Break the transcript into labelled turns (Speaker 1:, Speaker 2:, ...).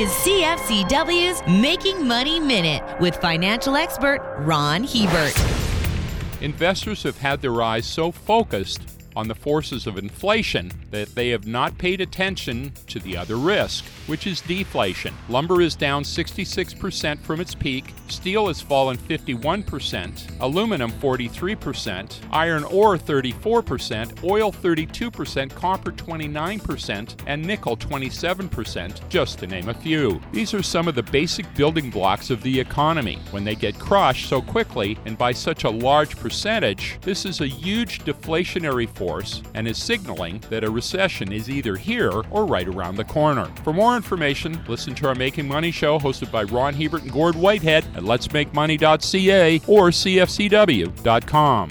Speaker 1: is CFCW's Making Money Minute with financial expert Ron Hebert.
Speaker 2: Investors have had their eyes so focused on the forces of inflation that they have not paid attention to the other risk, which is deflation. Lumber is down 66% from its peak, steel has fallen 51%, aluminum 43%, iron ore 34%, oil 32%, copper 29%, and nickel 27%, just to name a few. These are some of the basic building blocks of the economy. When they get crushed so quickly and by such a large percentage, this is a huge deflationary force and is signaling that a recession is either here or right around the corner. For more information, listen to our Making Money show hosted by Ron Hebert and Gord Whitehead at letsmakemoney.ca or cfcw.com.